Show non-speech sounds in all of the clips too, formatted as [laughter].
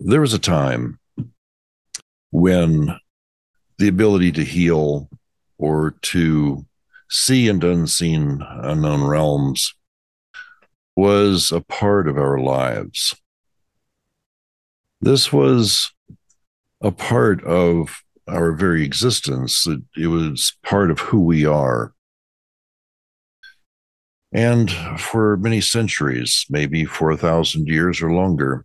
there was a time when the ability to heal or to see and unseen unknown realms was a part of our lives. This was a part of our very existence. It, it was part of who we are. And for many centuries, maybe for a thousand years or longer,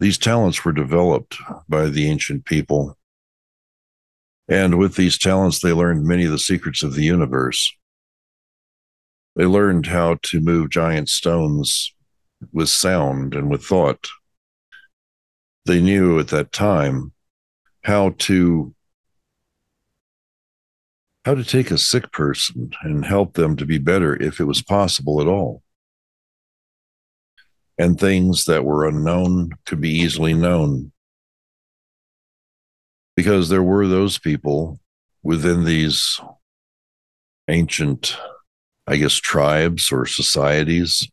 these talents were developed by the ancient people. And with these talents, they learned many of the secrets of the universe. They learned how to move giant stones with sound and with thought. They knew at that time how to how to take a sick person and help them to be better if it was possible at all. And things that were unknown could be easily known. Because there were those people within these ancient, I guess, tribes or societies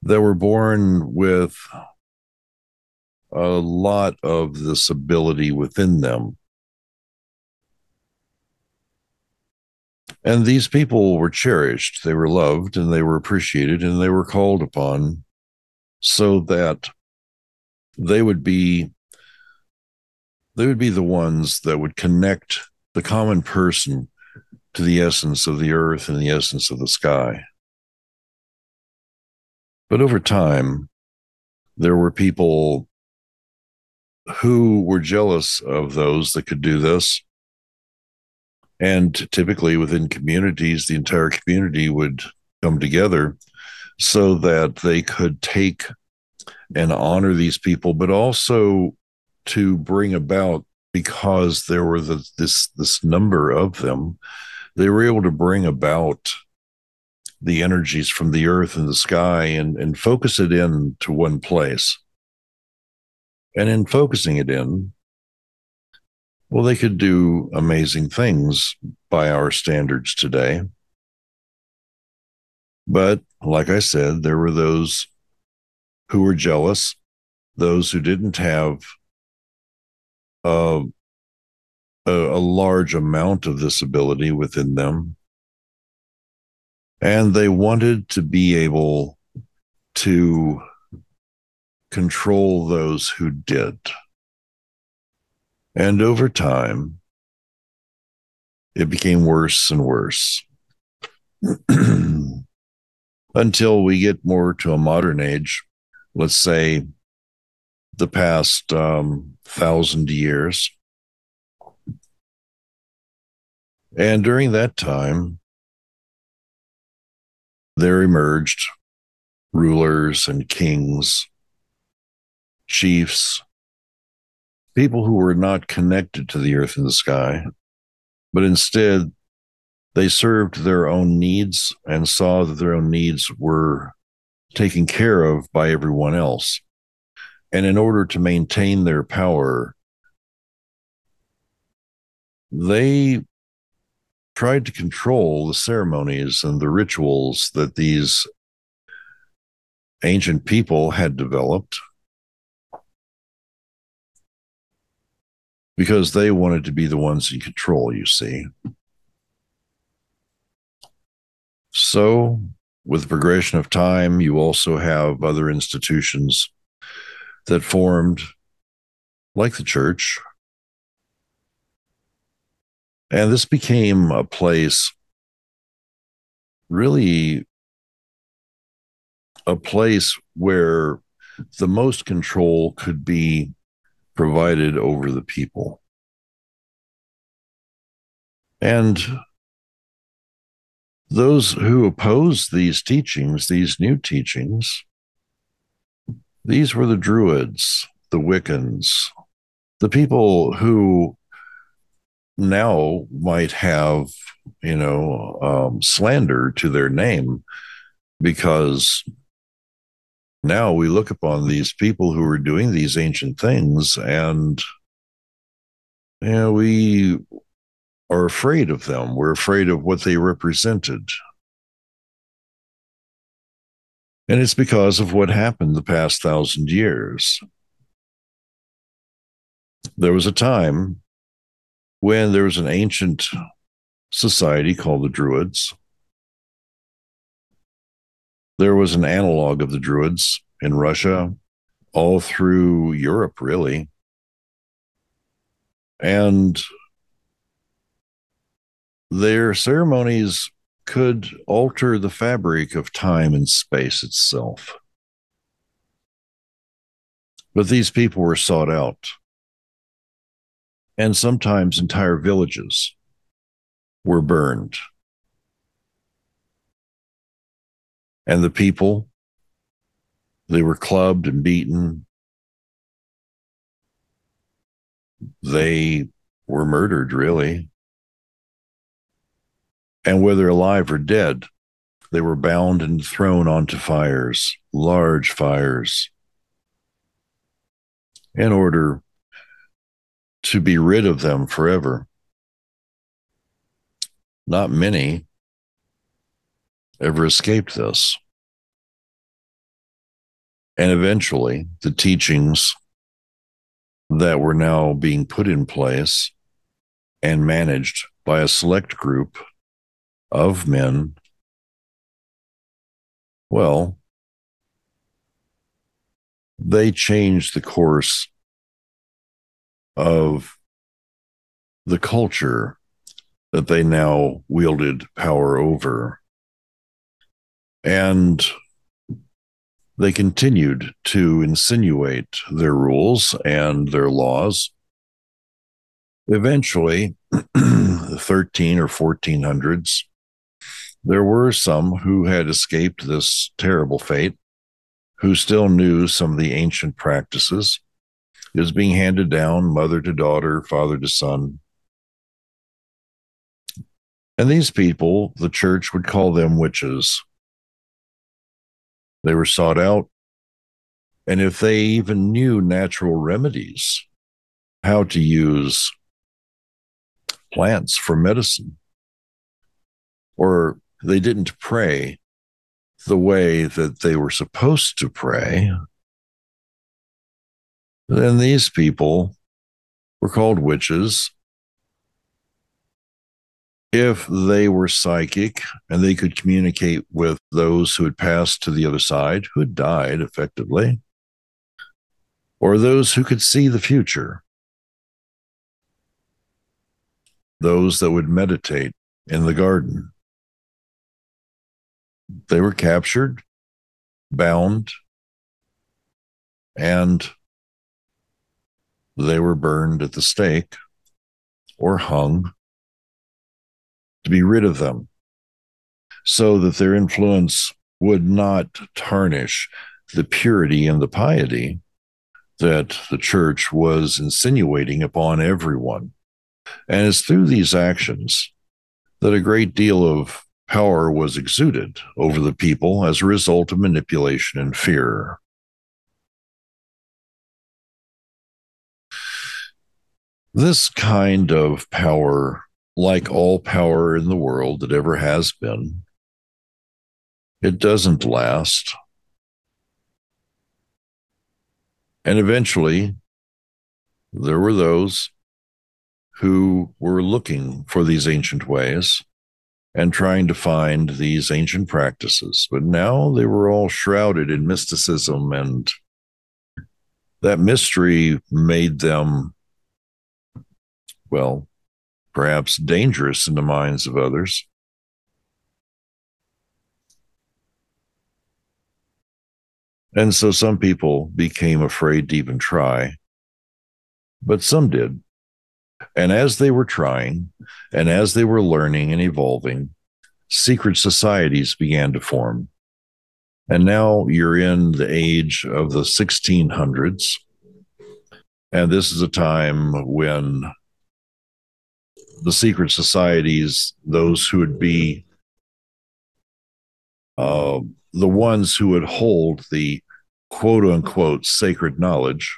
that were born with a lot of this ability within them And these people were cherished, they were loved, and they were appreciated, and they were called upon so that they would be they would be the ones that would connect the common person to the essence of the earth and the essence of the sky. But over time, there were people who were jealous of those that could do this and typically within communities, the entire community would come together so that they could take and honor these people, but also to bring about because there were the, this this number of them, they were able to bring about the energies from the earth and the sky and, and focus it in to one place. And in focusing it in, well, they could do amazing things by our standards today. But like I said, there were those who were jealous, those who didn't have a, a, a large amount of this ability within them. And they wanted to be able to control those who did. And over time, it became worse and worse [clears throat] until we get more to a modern age, let's say the past um, thousand years. And during that time, there emerged rulers and kings, chiefs, people who were not connected to the earth and the sky, but instead they served their own needs and saw that their own needs were taken care of by everyone else. And in order to maintain their power, they tried to control the ceremonies and the rituals that these ancient people had developed because they wanted to be the ones in control, you see. So, with the progression of time, you also have other institutions that formed, like the church. And this became a place, really, a place where the most control could be provided over the people. And those who oppose these teachings, these new teachings, these were the Druids, the Wiccans, the people who now might have, you know, um, slander to their name because now we look upon these people who are doing these ancient things and know, we are afraid of them. We're afraid of what they represented. And it's because of what happened the past thousand years. There was a time when there was an ancient society called the Druids. There was an analog of the Druids in Russia, all through Europe, really. And their ceremonies could alter the fabric of time and space itself. But these people were sought out, and sometimes entire villages were burned. And the people, they were clubbed and beaten. They were murdered, really. And whether alive or dead, they were bound and thrown onto fires, large fires, in order to be rid of them forever. Not many ever escaped this. And eventually, the teachings that were now being put in place and managed by a select group of men, well, they changed the course of the culture that they now wielded power over. And they continued to insinuate their rules and their laws. Eventually, [clears throat] the 13 or 1400s, there were some who had escaped this terrible fate, who still knew some of the ancient practices. It was being handed down mother to daughter, father to son. And these people, the church would call them witches. They were sought out. And if they even knew natural remedies, how to use plants for medicine, or they didn't pray the way that they were supposed to pray, then these people were called witches if they were psychic and they could communicate with those who had passed to the other side, who had died effectively, or those who could see the future, those that would meditate in the garden. They were captured, bound, and they were burned at the stake or hung to be rid of them so that their influence would not tarnish the purity and the piety that the church was insinuating upon everyone. And it's through these actions that a great deal of power was exuded over the people as a result of manipulation and fear. This kind of power like all power in the world that ever has been, it doesn't last. And eventually, there were those who were looking for these ancient ways and trying to find these ancient practices. But now they were all shrouded in mysticism, and that mystery made them, well, perhaps dangerous in the minds of others. And so some people became afraid to even try, but some did. And as they were trying, and as they were learning and evolving, secret societies began to form. And now you're in the age of the 1600s. And this is a time when the secret societies, those who would be uh, the ones who would hold the quote unquote sacred knowledge,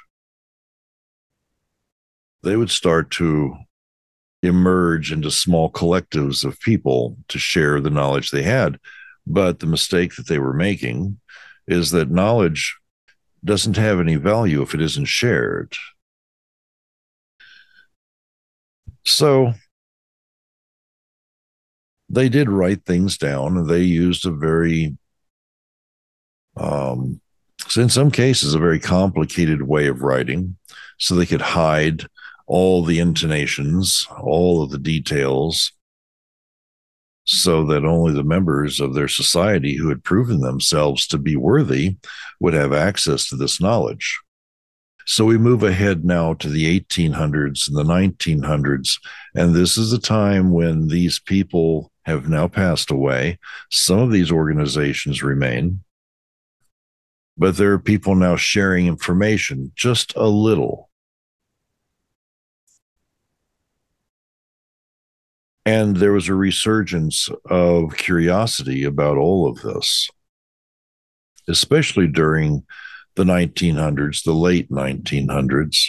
they would start to emerge into small collectives of people to share the knowledge they had. But the mistake that they were making is that knowledge doesn't have any value if it isn't shared. So they did write things down. They used a very, um, in some cases, a very complicated way of writing so they could hide all the intonations, all of the details, so that only the members of their society who had proven themselves to be worthy would have access to this knowledge. So we move ahead now to the 1800s and the 1900s. And this is a time when these people have now passed away. Some of these organizations remain, but there are people now sharing information just a little. And there was a resurgence of curiosity about all of this, especially during the 1900s, the late 1900s,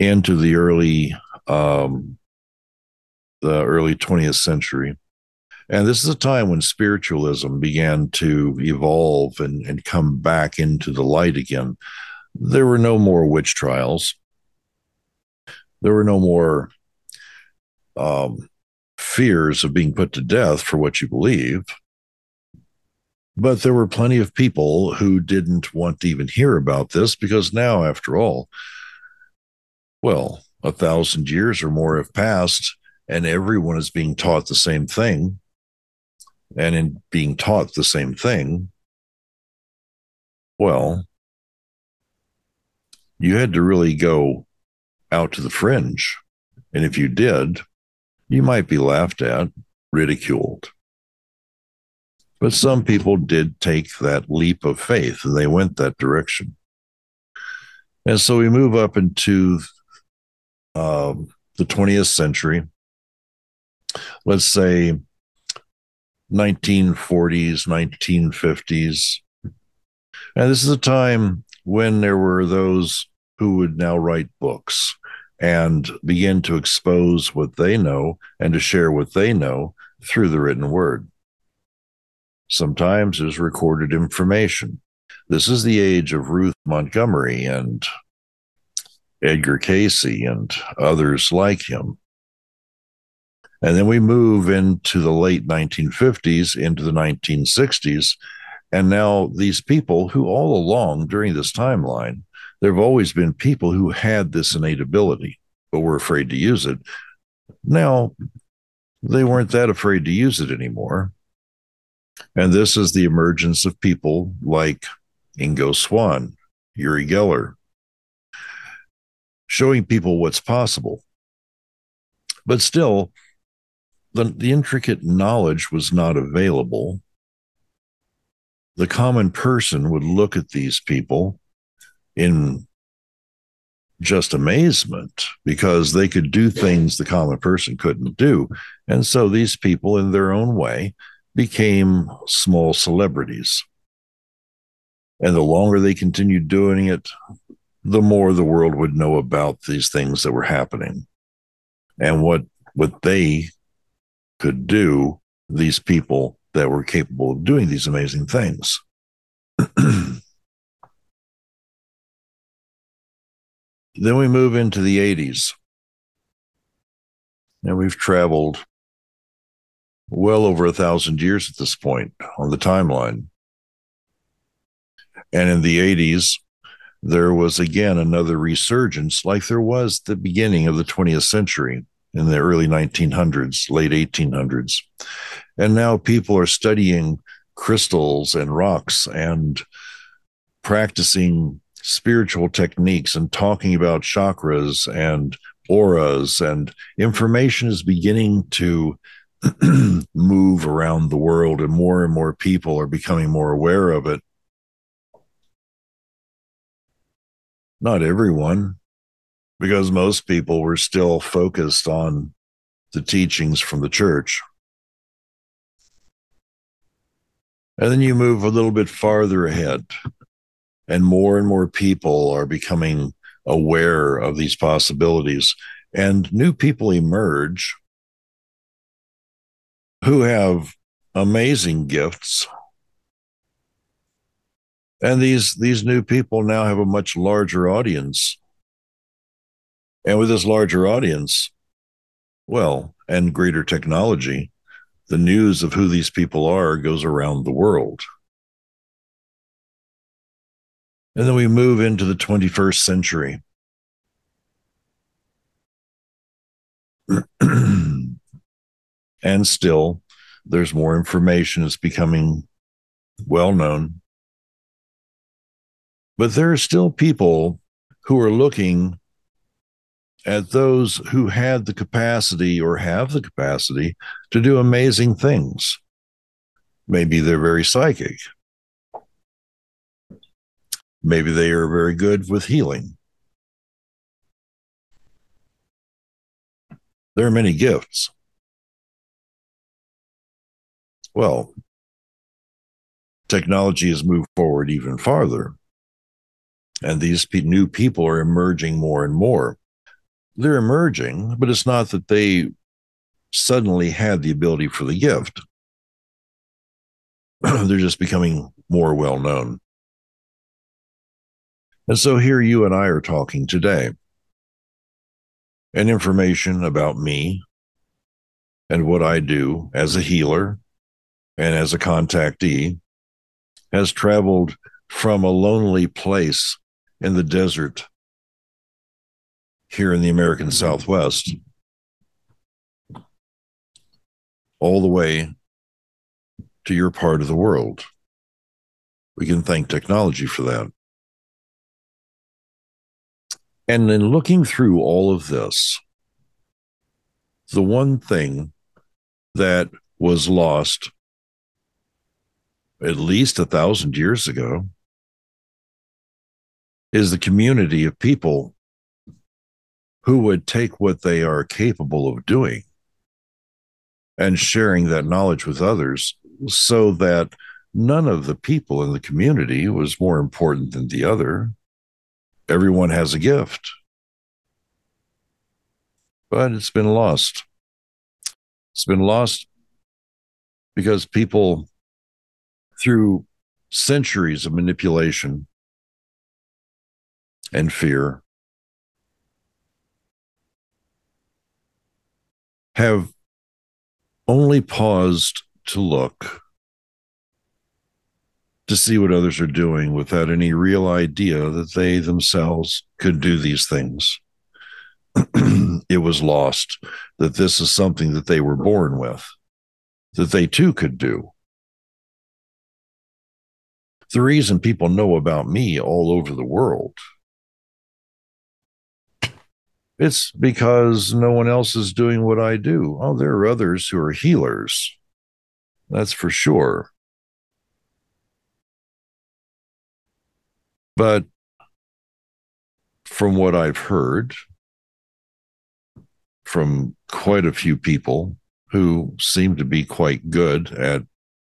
into the early um, the early 20th century. And this is a time when spiritualism began to evolve and, and come back into the light again. There were no more witch trials. There were no more um, fears of being put to death for what you believe. But there were plenty of people who didn't want to even hear about this because now, after all, well, a thousand years or more have passed and everyone is being taught the same thing. And in being taught the same thing, well, you had to really go out to the fringe. And if you did, you might be laughed at, ridiculed. But some people did take that leap of faith and they went that direction. And so we move up into um, the 20th century. Let's say 1940s, 1950s. And this is a time when there were those who would now write books and begin to expose what they know and to share what they know through the written word. Sometimes there's recorded information. This is the age of Ruth Montgomery and Edgar Cayce and others like him. And then we move into the late 1950s, into the 1960s. And now these people who all along during this timeline there have always been people who had this innate ability, but were afraid to use it. Now, they weren't that afraid to use it anymore. And this is the emergence of people like Ingo Swann, Uri Geller, showing people what's possible. But still, the, the intricate knowledge was not available. The common person would look at these people in just amazement because they could do things the common person couldn't do. And so these people, in their own way, became small celebrities. And the longer they continued doing it, the more the world would know about these things that were happening and what what they could do these people that were capable of doing these amazing things [clears throat] Then we move into the 80s. And we've traveled well over a thousand years at this point on the timeline. And in the 80s, there was again another resurgence, like there was the beginning of the 20th century in the early 1900s, late 1800s. And now people are studying crystals and rocks and practicing spiritual techniques and talking about chakras and auras and information is beginning to [clears throat] move around the world and more and more people are becoming more aware of it. Not everyone because most people were still focused on the teachings from the church. And then you move a little bit farther ahead and more and more people are becoming aware of these possibilities and new people emerge who have amazing gifts And these these new people now have a much larger audience. And with this larger audience, well, and greater technology, the news of who these people are goes around the world. And then we move into the 21st century. [clears throat] and still, there's more information that's becoming well known. But there are still people who are looking at those who had the capacity or have the capacity to do amazing things. Maybe they're very psychic. Maybe they are very good with healing. There are many gifts. Well, technology has moved forward even farther. And these new people are emerging more and more. They're emerging, but it's not that they suddenly had the ability for the gift. [clears throat] They're just becoming more well known. And so here you and I are talking today. And information about me and what I do as a healer and as a contactee has traveled from a lonely place in the desert here in the American Southwest all the way to your part of the world. We can thank technology for that. And in looking through all of this, the one thing that was lost at least a thousand years ago is the community of people who would take what they are capable of doing and sharing that knowledge with others so that none of the people in the community was more important than the other everyone has a gift. But it's been lost. It's been lost because people, through centuries of manipulation and fear, have only paused to look to see what others are doing without any real idea that they themselves could do these things. [clears throat] it was lost that this is something that they were born with, that they too could do. The reason people know about me all over the world it's because no one else is doing what I do. Oh, there are others who are healers. That's for sure. But from what I've heard from quite a few people who seem to be quite good at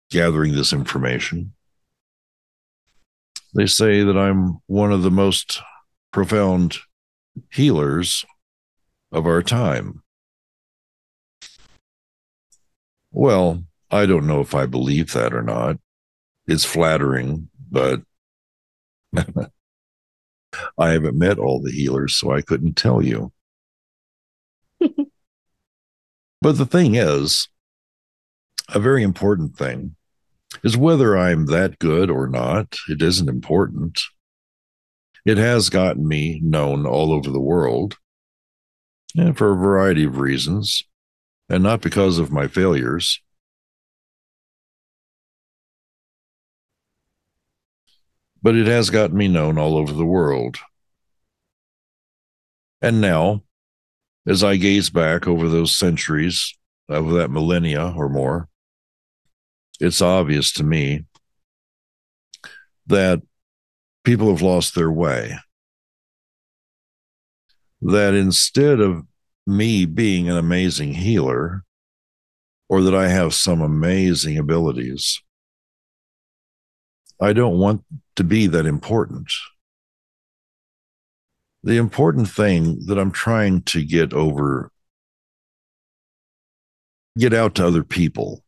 gathering this information, they say that I'm one of the most profound healers of our time. Well, I don't know if I believe that or not. It's flattering, but I haven't met all the healers, so I couldn't tell you. [laughs] but the thing is, a very important thing is whether I'm that good or not, it isn't important. It has gotten me known all over the world, and for a variety of reasons, and not because of my failures. But it has gotten me known all over the world. And now, as I gaze back over those centuries of that millennia or more, it's obvious to me that people have lost their way. That instead of me being an amazing healer, or that I have some amazing abilities, I don't want to be that important. The important thing that I'm trying to get over, get out to other people,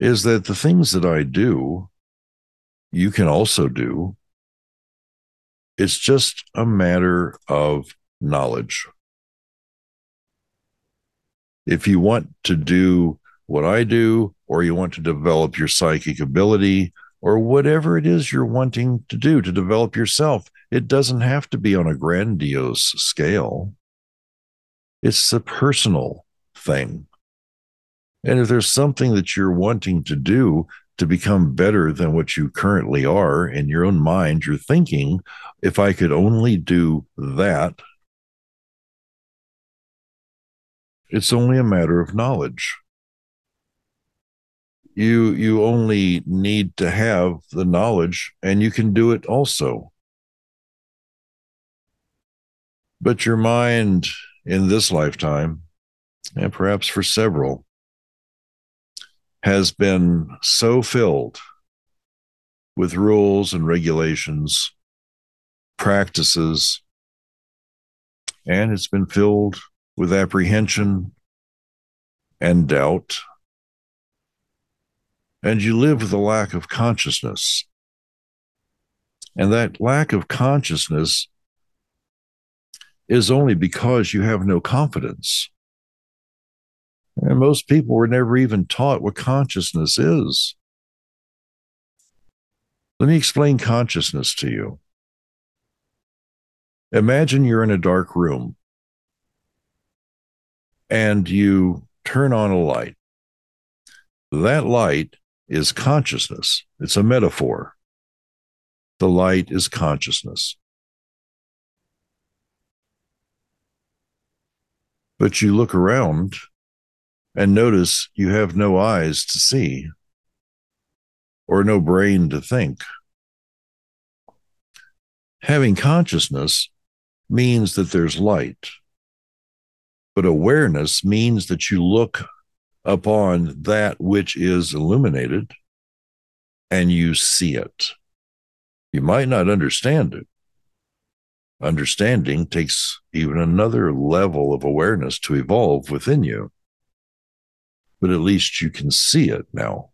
is that the things that I do you can also do. It's just a matter of knowledge. If you want to do what I do, or you want to develop your psychic ability, or whatever it is you're wanting to do to develop yourself, it doesn't have to be on a grandiose scale. It's a personal thing. And if there's something that you're wanting to do to become better than what you currently are in your own mind, you're thinking, if I could only do that, it's only a matter of knowledge. You you only need to have the knowledge and you can do it also. But your mind in this lifetime, and perhaps for several, has been so filled with rules and regulations, practices, and it's been filled with apprehension and doubt. And you live with a lack of consciousness. And that lack of consciousness is only because you have no confidence. And most people were never even taught what consciousness is. Let me explain consciousness to you. Imagine you're in a dark room and you turn on a light. That light is consciousness, it's a metaphor. The light is consciousness. But you look around and notice you have no eyes to see or no brain to think. Having consciousness means that there's light, but awareness means that you look upon that which is illuminated and you see it. You might not understand it, understanding takes even another level of awareness to evolve within you. But at least you can see it now.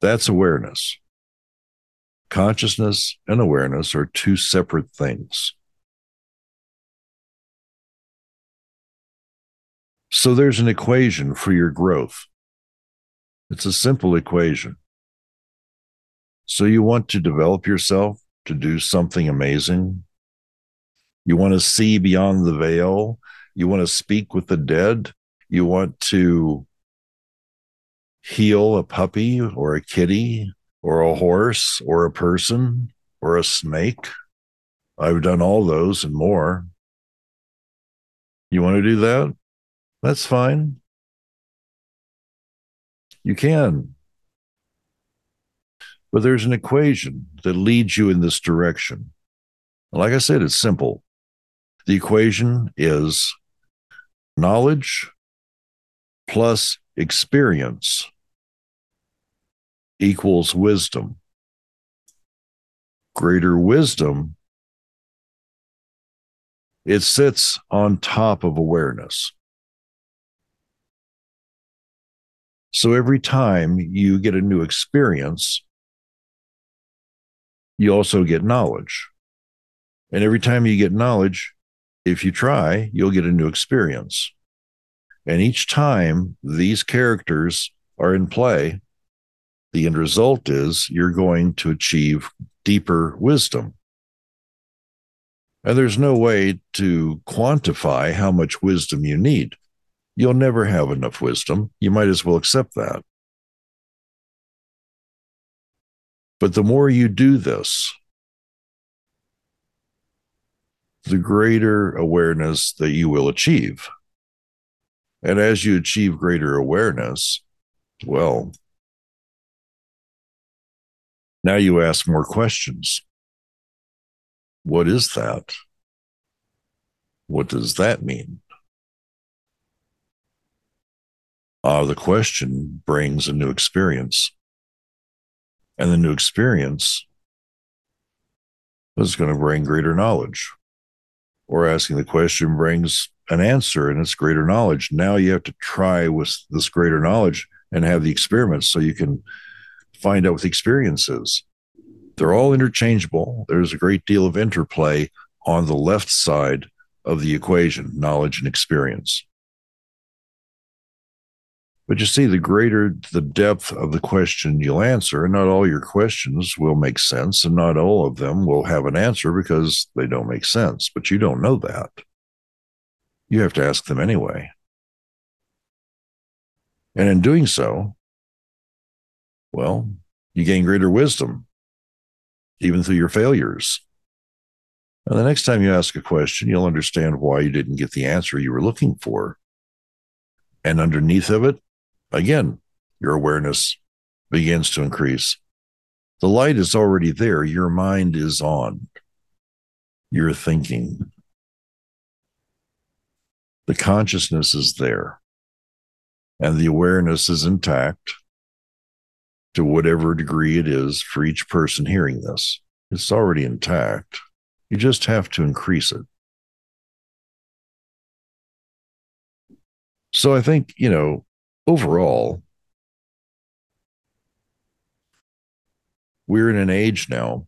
That's awareness. Consciousness and awareness are two separate things. So there's an equation for your growth. It's a simple equation. So you want to develop yourself to do something amazing. You want to see beyond the veil. You want to speak with the dead. You want to heal a puppy or a kitty or a horse or a person or a snake. I've done all those and more. You want to do that? That's fine. You can. But there's an equation that leads you in this direction. Like I said, it's simple. The equation is knowledge plus experience equals wisdom. Greater wisdom, it sits on top of awareness. So every time you get a new experience, you also get knowledge. And every time you get knowledge, if you try, you'll get a new experience. And each time these characters are in play, the end result is you're going to achieve deeper wisdom. And there's no way to quantify how much wisdom you need. You'll never have enough wisdom. You might as well accept that. But the more you do this, the greater awareness that you will achieve. And as you achieve greater awareness, well, now you ask more questions. What is that? What does that mean? Uh, the question brings a new experience. And the new experience is going to bring greater knowledge. Or asking the question brings an answer and it's greater knowledge. Now you have to try with this greater knowledge and have the experiments so you can find out what the experience is. They're all interchangeable. There's a great deal of interplay on the left side of the equation knowledge and experience. But you see, the greater the depth of the question you'll answer, and not all your questions will make sense, and not all of them will have an answer because they don't make sense. But you don't know that. You have to ask them anyway. And in doing so, well, you gain greater wisdom, even through your failures. And the next time you ask a question, you'll understand why you didn't get the answer you were looking for. And underneath of it, again, your awareness begins to increase. The light is already there. Your mind is on. You're thinking. The consciousness is there. And the awareness is intact to whatever degree it is for each person hearing this. It's already intact. You just have to increase it. So I think, you know, overall, we're in an age now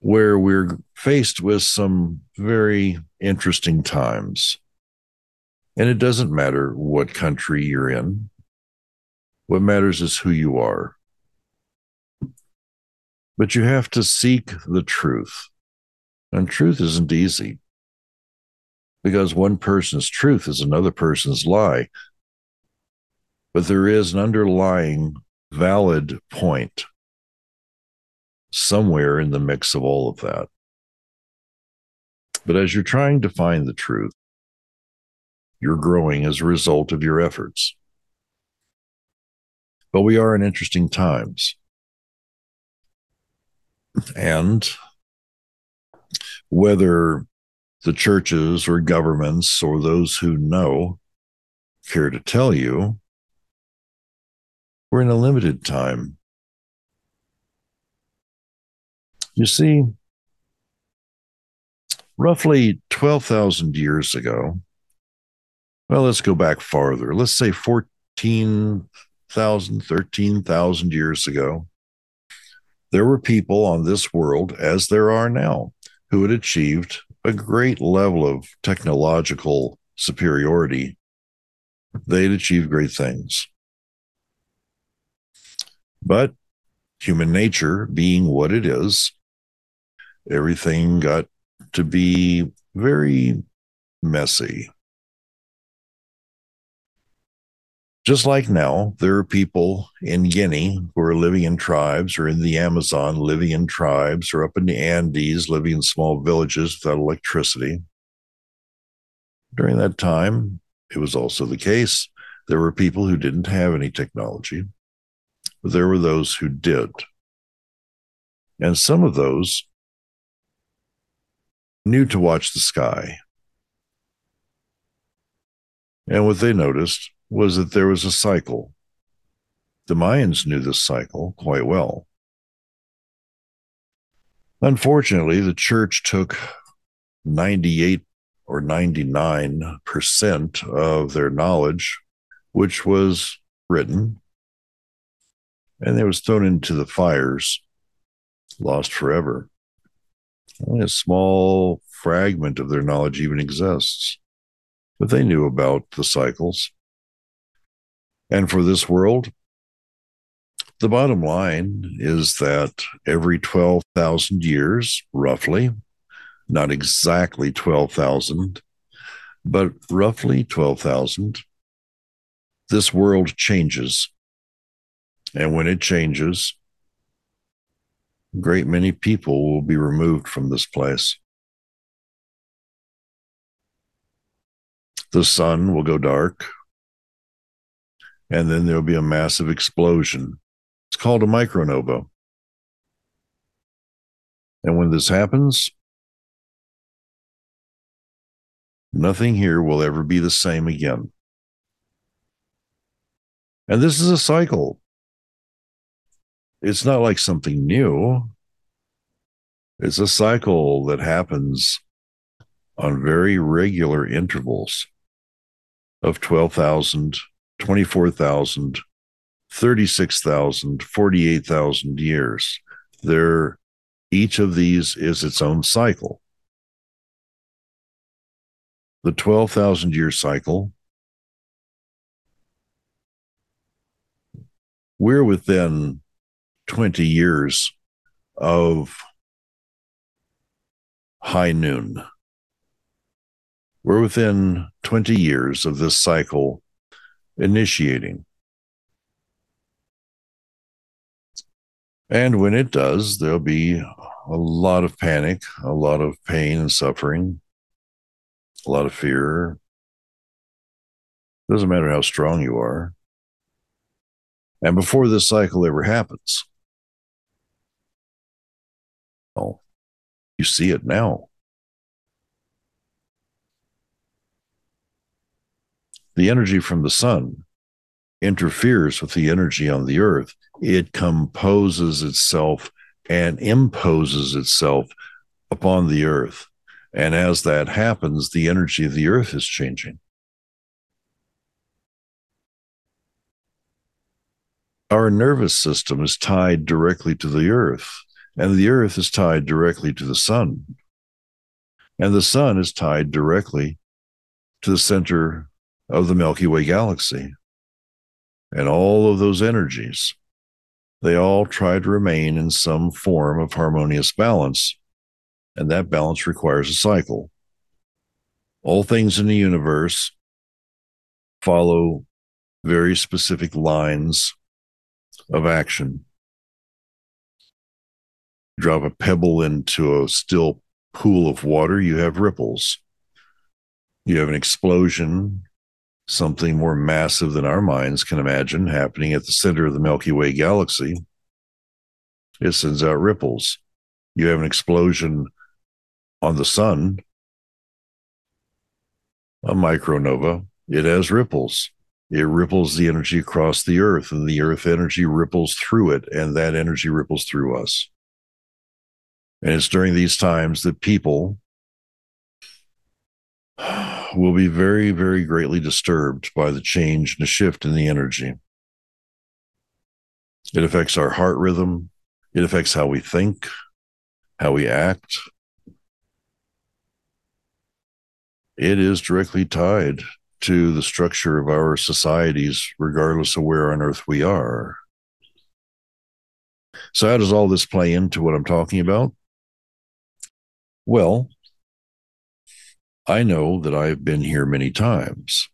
where we're faced with some very interesting times. And it doesn't matter what country you're in, what matters is who you are. But you have to seek the truth. And truth isn't easy because one person's truth is another person's lie. But there is an underlying valid point somewhere in the mix of all of that. But as you're trying to find the truth, you're growing as a result of your efforts. But we are in interesting times. And whether the churches or governments or those who know care to tell you, we're in a limited time. You see, roughly 12,000 years ago, well, let's go back farther. Let's say 14,000, 13,000 years ago, there were people on this world, as there are now, who had achieved a great level of technological superiority. They'd achieved great things. But human nature being what it is, everything got to be very messy. Just like now, there are people in Guinea who are living in tribes, or in the Amazon living in tribes, or up in the Andes living in small villages without electricity. During that time, it was also the case there were people who didn't have any technology, but there were those who did. And some of those knew to watch the sky. And what they noticed was that there was a cycle. The Mayans knew this cycle quite well. Unfortunately, the church took 98 or 99% of their knowledge, which was written, and they was thrown into the fires, lost forever. Only a small fragment of their knowledge even exists, but they knew about the cycles. And for this world, the bottom line is that every 12,000 years, roughly, not exactly 12,000, but roughly 12,000, this world changes. And when it changes, a great many people will be removed from this place. The sun will go dark and then there'll be a massive explosion. It's called a micronova. And when this happens, nothing here will ever be the same again. And this is a cycle. It's not like something new. It's a cycle that happens on very regular intervals of 12,000 24,000, 36,000, 48,000 years. There, each of these is its own cycle. The 12,000 year cycle, we're within 20 years of high noon. We're within 20 years of this cycle initiating. And when it does, there'll be a lot of panic, a lot of pain and suffering, a lot of fear. Doesn't matter how strong you are. And before this cycle ever happens, you see it now. The energy from the sun interferes with the energy on the earth. It composes itself and imposes itself upon the earth. And as that happens, the energy of the earth is changing. Our nervous system is tied directly to the earth, and the earth is tied directly to the sun. And the sun is tied directly to the center of the Milky Way galaxy. And all of those energies, they all try to remain in some form of harmonious balance. And that balance requires a cycle. All things in the universe follow very specific lines of action. Drop a pebble into a still pool of water, you have ripples. You have an explosion something more massive than our minds can imagine happening at the center of the Milky Way galaxy. It sends out ripples. You have an explosion on the sun, a micronova, it has ripples. It ripples the energy across the earth, and the earth energy ripples through it, and that energy ripples through us. And it's during these times that people will be very, very greatly disturbed by the change and the shift in the energy. It affects our heart rhythm, it affects how we think, how we act. It is directly tied to the structure of our societies, regardless of where on earth we are. So, how does all this play into what I'm talking about? Well, I know that I've been here many times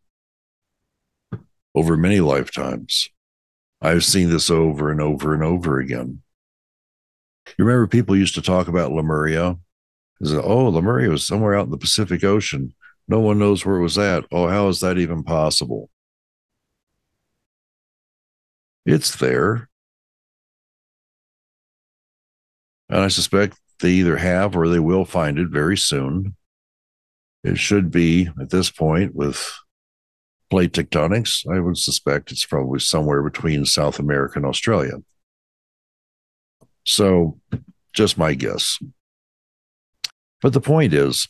over many lifetimes. I've seen this over and over and over again. You remember people used to talk about Lemuria? Is oh, Lemuria was somewhere out in the Pacific Ocean. No one knows where it was at. Oh, how is that even possible? It's there. And I suspect they either have or they will find it very soon. It should be at this point with plate tectonics. I would suspect it's probably somewhere between South America and Australia. So, just my guess. But the point is,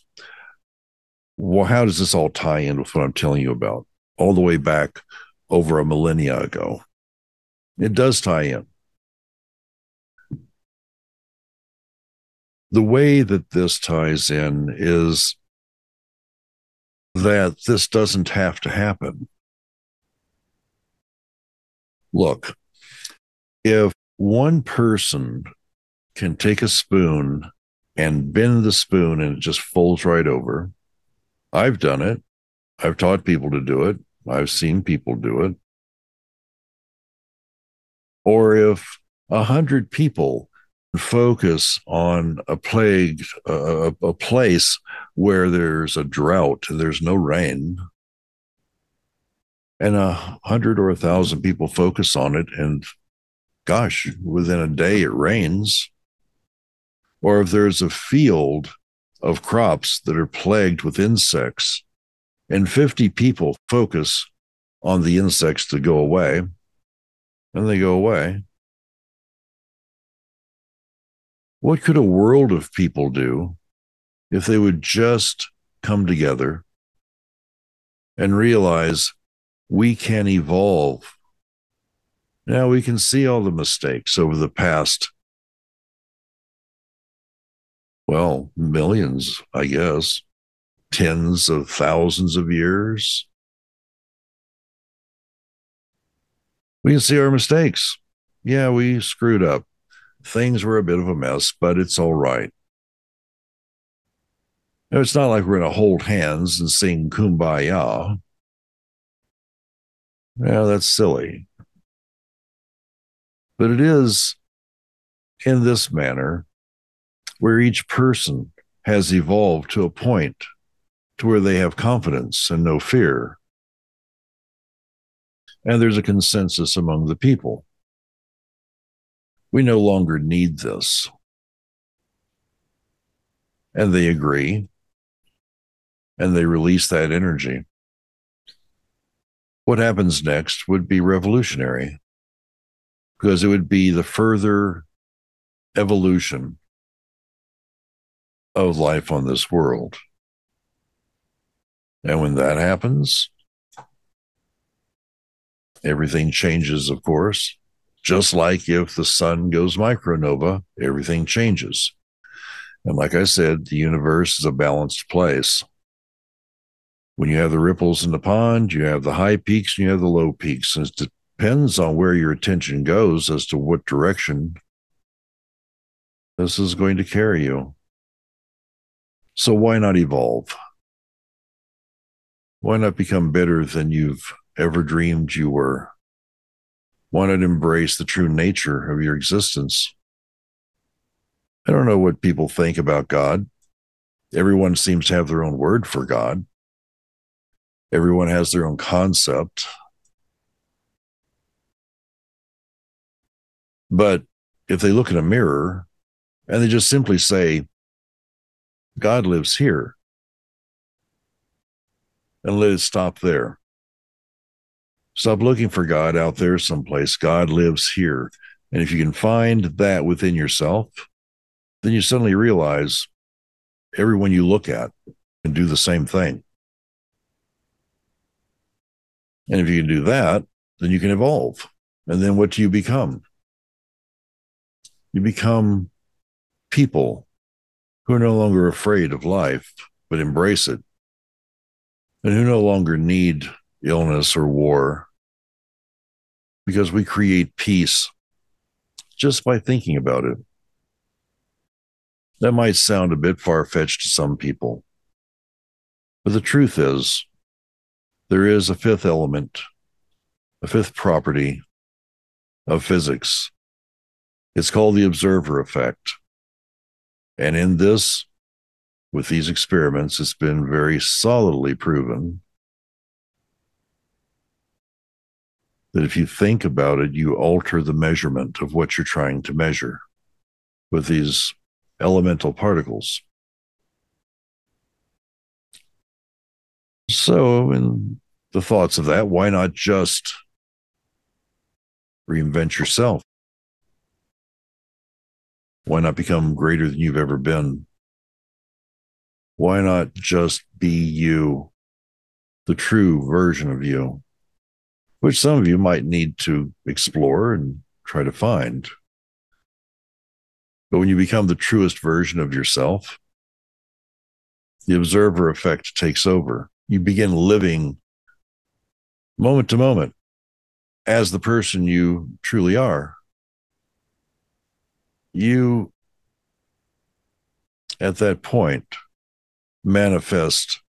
well, how does this all tie in with what I'm telling you about? All the way back over a millennia ago. It does tie in. The way that this ties in is that this doesn't have to happen. Look, if one person can take a spoon and bend the spoon and it just folds right over, I've done it. I've taught people to do it. I've seen people do it. Or if a hundred people focus on a plague, a, a place where there's a drought and there's no rain, and a hundred or a thousand people focus on it, and gosh, within a day it rains. Or if there's a field of crops that are plagued with insects, and 50 people focus on the insects to go away, and they go away. What could a world of people do if they would just come together and realize we can evolve Now we can see all the mistakes over the past, well, millions, I guess, tens of thousands of years. We can see our mistakes. Yeah, we screwed up. Things were a bit of a mess, but it's all right. Now, it's not like we're going to hold hands and sing kumbaya. Yeah, that's silly. But it is in this manner where each person has evolved to a point to where they have confidence and no fear. And there's a consensus among the people. We no longer need this. And they agree and they release that energy. What happens next would be revolutionary because it would be the further evolution of life on this world. And when that happens, everything changes, of course. Just like if the sun goes micronova, everything changes. And like I said, the universe is a balanced place. When you have the ripples in the pond, you have the high peaks and you have the low peaks. And it depends on where your attention goes as to what direction this is going to carry you. So why not evolve? Why not become better than you've ever dreamed you were? Why not embrace the true nature of your existence? I don't know what people think about God. Everyone seems to have their own word for God. Everyone has their own concept. But if they look in a mirror and they just simply say, God lives here, and let it stop there. Stop looking for God out there someplace. God lives here. And if you can find that within yourself, then you suddenly realize everyone you look at can do the same thing. And if you can do that, then you can evolve. And then what do you become? You become people who are no longer afraid of life, but embrace it and who no longer need illness or war because we create peace just by thinking about it. That might sound a bit far fetched to some people, but the truth is, there is a fifth element, a fifth property of physics. It's called the observer effect. And in this, with these experiments, it's been very solidly proven that if you think about it, you alter the measurement of what you're trying to measure with these elemental particles. So, in the thoughts of that, why not just reinvent yourself? Why not become greater than you've ever been? Why not just be you, the true version of you, which some of you might need to explore and try to find? But when you become the truest version of yourself, the observer effect takes over. You begin living moment to moment as the person you truly are. You, at that point, manifest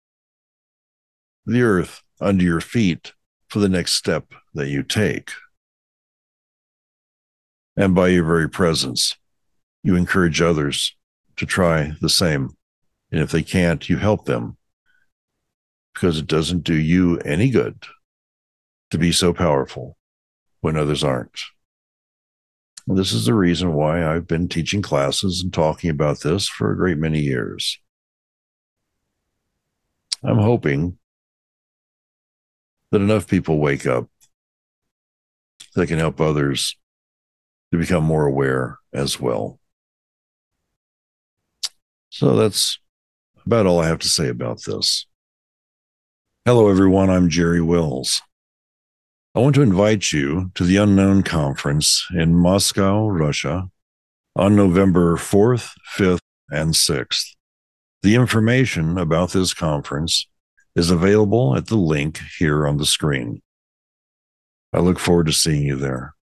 the earth under your feet for the next step that you take. And by your very presence, you encourage others to try the same. And if they can't, you help them because it doesn't do you any good to be so powerful when others aren't. this is the reason why I've been teaching classes and talking about this for a great many years. I'm hoping that enough people wake up that can help others to become more aware as well. So that's about all I have to say about this. Hello, everyone. I'm Jerry Wills. I want to invite you to the Unknown Conference in Moscow, Russia on November 4th, 5th, and 6th. The information about this conference is available at the link here on the screen. I look forward to seeing you there.